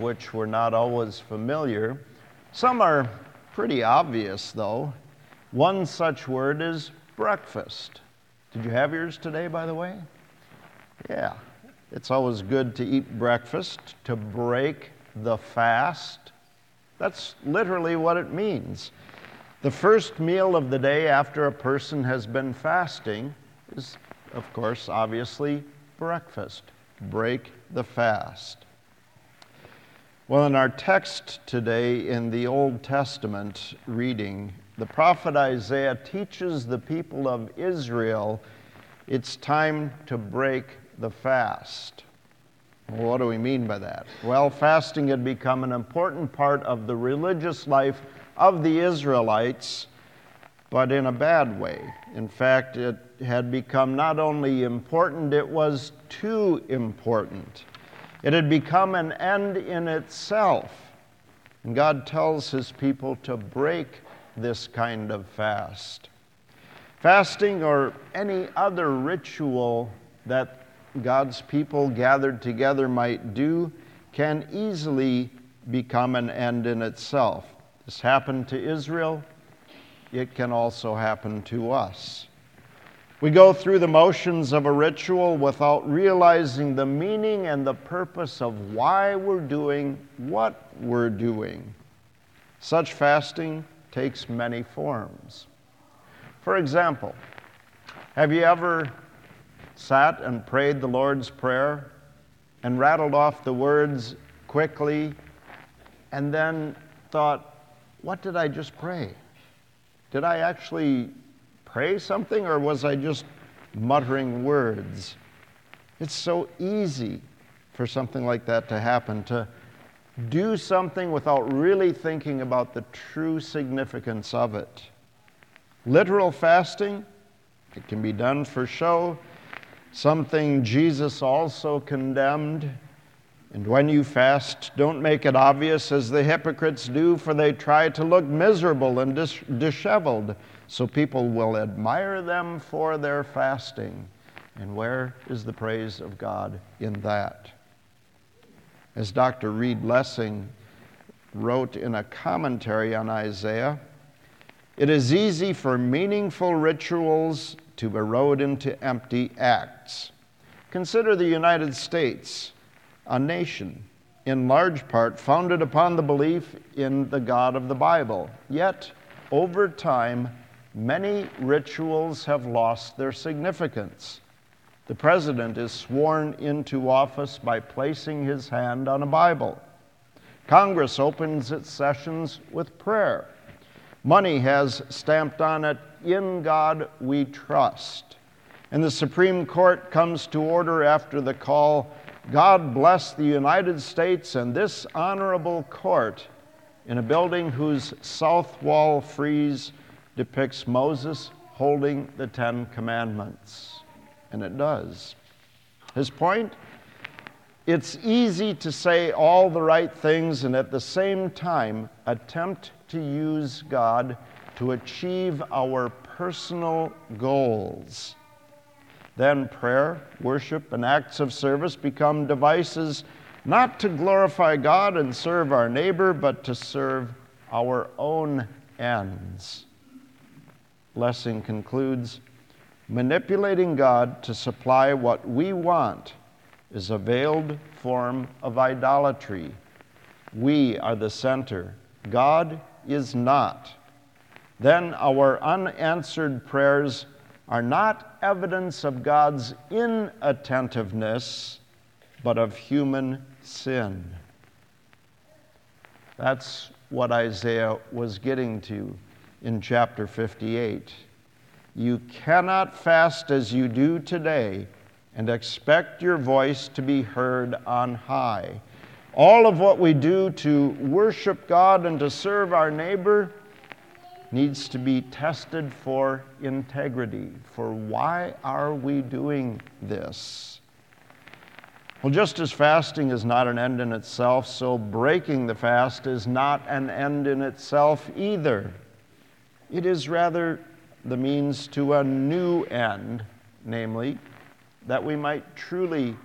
which were not always familiar. Some are pretty obvious, though. One such word is breakfast. Did you have yours today, by the way? Yeah. It's always good to eat breakfast, to break the fast. That's literally what it means. The first meal of the day after a person has been fasting is, of course, obviously breakfast. Break the fast. Well, in our text today in the Old Testament reading, the prophet Isaiah teaches the people of Israel it's time to break the fast. Well, what do we mean by that? Well, fasting had become an important part of the religious life of the Israelites, but in a bad way. In fact, it had become not only important, it was too important. It had become an end in itself. And God tells his people to break this kind of fast. Fasting or any other ritual that God's people gathered together might do can easily become an end in itself. This happened to Israel, it can also happen to us. We go through the motions of a ritual without realizing the meaning and the purpose of why we're doing what we're doing. Such fasting takes many forms. For example, have you ever sat and prayed the Lord's Prayer and rattled off the words quickly and then thought, what did I just pray? Did I actually pray something or was I just muttering words? It's so easy for something like that to happen, to do something without really thinking about the true significance of it. Literal fasting, it can be done for show, something Jesus also condemned. And when you fast, don't make it obvious as the hypocrites do, for they try to look miserable and dis- disheveled so people will admire them for their fasting. And where is the praise of God in that? As Dr. Reed Lessing wrote in a commentary on Isaiah, it is easy for meaningful rituals to erode into empty acts. Consider the United States, a nation in large part founded upon the belief in the God of the Bible. Yet, over time, many rituals have lost their significance. The president is sworn into office by placing his hand on a Bible. Congress opens its sessions with prayer. Money has stamped on it, In God we trust. And the Supreme Court comes to order after the call, God bless the United States and this honorable court, in a building whose south wall frieze depicts Moses holding the Ten Commandments. And it does. His point? It's easy to say all the right things and at the same time attempt to use God to achieve our personal goals. Then prayer, worship, and acts of service become devices not to glorify God and serve our neighbor, but to serve our own ends. Lessing concludes manipulating God to supply what we want is a veiled form of idolatry. We are the center, God is not. Then our unanswered prayers are not evidence of God's inattentiveness, but of human sin. That's what Isaiah was getting to in chapter 58. You cannot fast as you do today and expect your voice to be heard on high. All of what we do to worship God and to serve our neighbor needs to be tested for integrity. For why are we doing this? Well, just as fasting is not an end in itself, so breaking the fast is not an end in itself either. It is rather the means to a new end, namely, that we might truly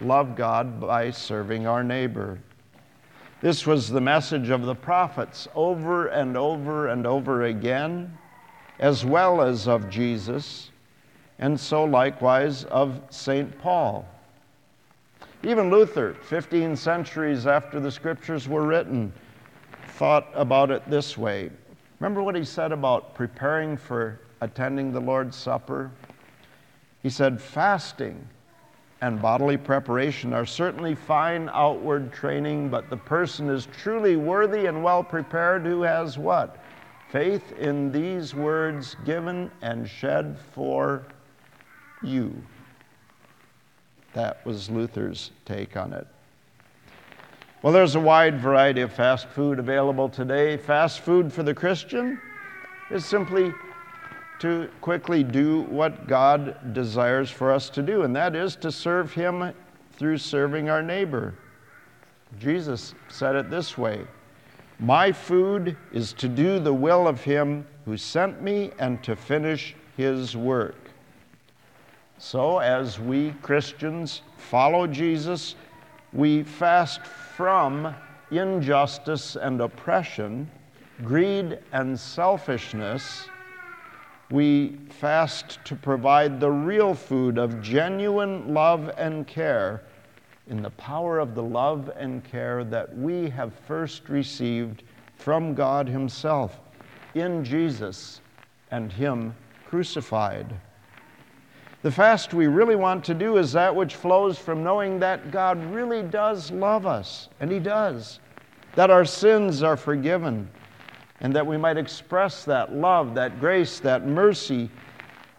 love God by serving our neighbor. This was the message of the prophets over and over and over again, as well as of Jesus, and so likewise of St. Paul. Even Luther, 15 centuries after the scriptures were written, thought about it this way. Remember what he said about preparing for attending the Lord's Supper? He said, fasting and bodily preparation are certainly fine outward training, but the person is truly worthy and well prepared who has what? Faith in these words given and shed for you. That was Luther's take on it. Well, there's a wide variety of fast food available today. Fast food for the Christian is simply to quickly do what God desires for us to do, and that is to serve Him through serving our neighbor. Jesus said it this way My food is to do the will of Him who sent me and to finish His work. So, as we Christians follow Jesus, we fast from injustice and oppression, greed and selfishness. We fast to provide the real food of genuine love and care in the power of the love and care that we have first received from God Himself in Jesus and Him crucified. The fast we really want to do is that which flows from knowing that God really does love us, and He does, that our sins are forgiven, and that we might express that love, that grace, that mercy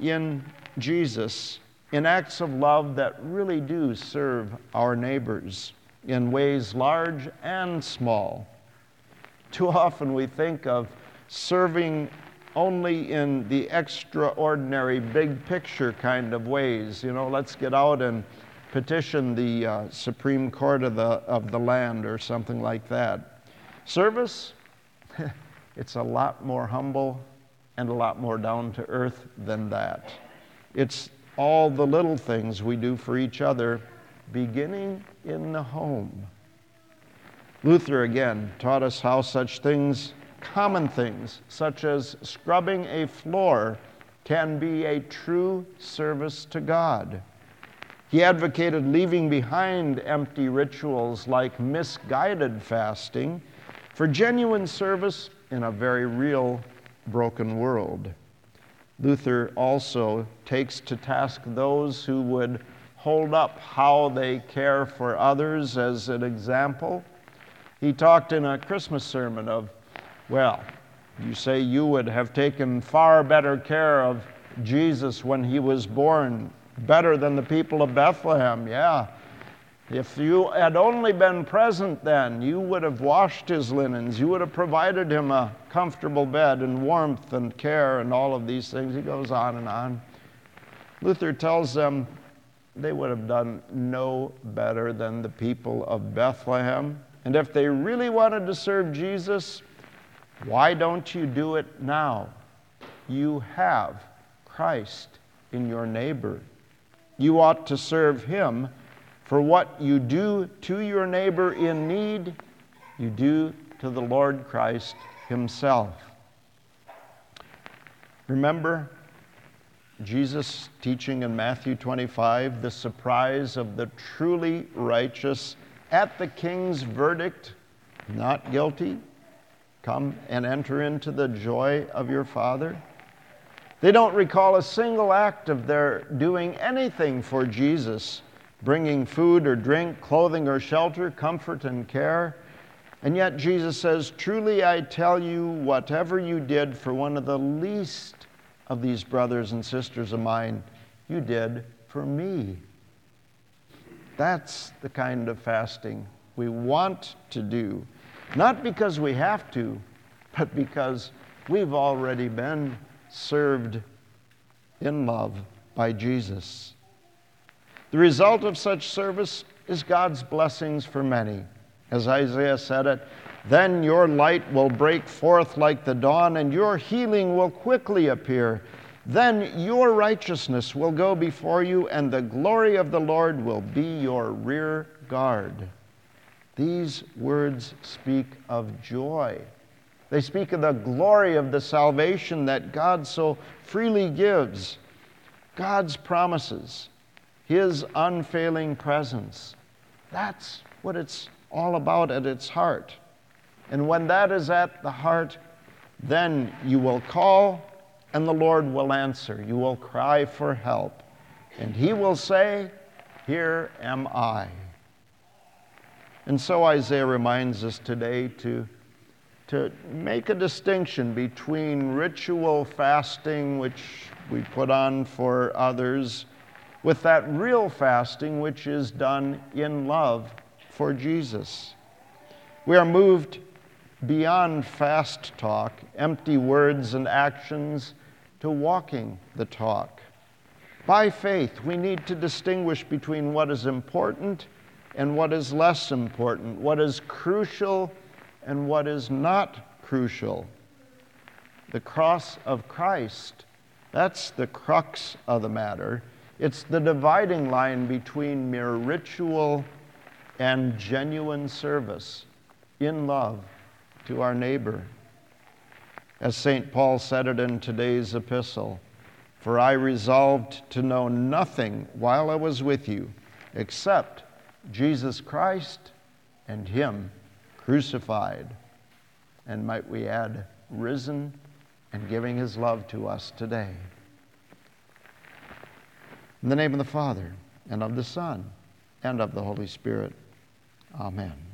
in Jesus in acts of love that really do serve our neighbors in ways large and small. Too often we think of serving only in the extraordinary big picture kind of ways. You know, let's get out and petition the uh, Supreme Court of the, of the land or something like that. Service, it's a lot more humble and a lot more down to earth than that. It's all the little things we do for each other, beginning in the home. Luther again taught us how such things common things, such as scrubbing a floor, can be a true service to God. He advocated leaving behind empty rituals like misguided fasting for genuine service in a very real broken world. Luther also takes to task those who would hold up how they care for others as an example. He talked in a Christmas sermon of well, you say you would have taken far better care of Jesus when he was born, better than the people of Bethlehem. Yeah. If you had only been present then, you would have washed his linens. You would have provided him a comfortable bed and warmth and care and all of these things. He goes on and on. Luther tells them they would have done no better than the people of Bethlehem. And if they really wanted to serve Jesus, why don't you do it now? You have Christ in your neighbor. You ought to serve him for what you do to your neighbor in need, you do to the Lord Christ himself. Remember Jesus teaching in Matthew 25 the surprise of the truly righteous at the king's verdict, not guilty? Come and enter into the joy of your Father. They don't recall a single act of their doing anything for Jesus, bringing food or drink, clothing or shelter, comfort and care. And yet Jesus says, Truly I tell you, whatever you did for one of the least of these brothers and sisters of mine, you did for me. That's the kind of fasting we want to do. Not because we have to, but because we've already been served in love by Jesus. The result of such service is God's blessings for many. As Isaiah said it, then your light will break forth like the dawn, and your healing will quickly appear. Then your righteousness will go before you, and the glory of the Lord will be your rear guard. These words speak of joy. They speak of the glory of the salvation that God so freely gives, God's promises, His unfailing presence. That's what it's all about at its heart. And when that is at the heart, then you will call and the Lord will answer. You will cry for help. And He will say, Here am I. And so Isaiah reminds us today to, to make a distinction between ritual fasting, which we put on for others, with that real fasting which is done in love for Jesus. We are moved beyond fast talk, empty words and actions, to walking the talk. By faith, we need to distinguish between what is important and what is less important, what is crucial and what is not crucial. The cross of Christ, that's the crux of the matter. It's the dividing line between mere ritual and genuine service in love to our neighbor. As St. Paul said it in today's epistle, for I resolved to know nothing while I was with you except Jesus Christ and Him crucified. And might we add, risen and giving His love to us today. In the name of the Father, and of the Son, and of the Holy Spirit. Amen.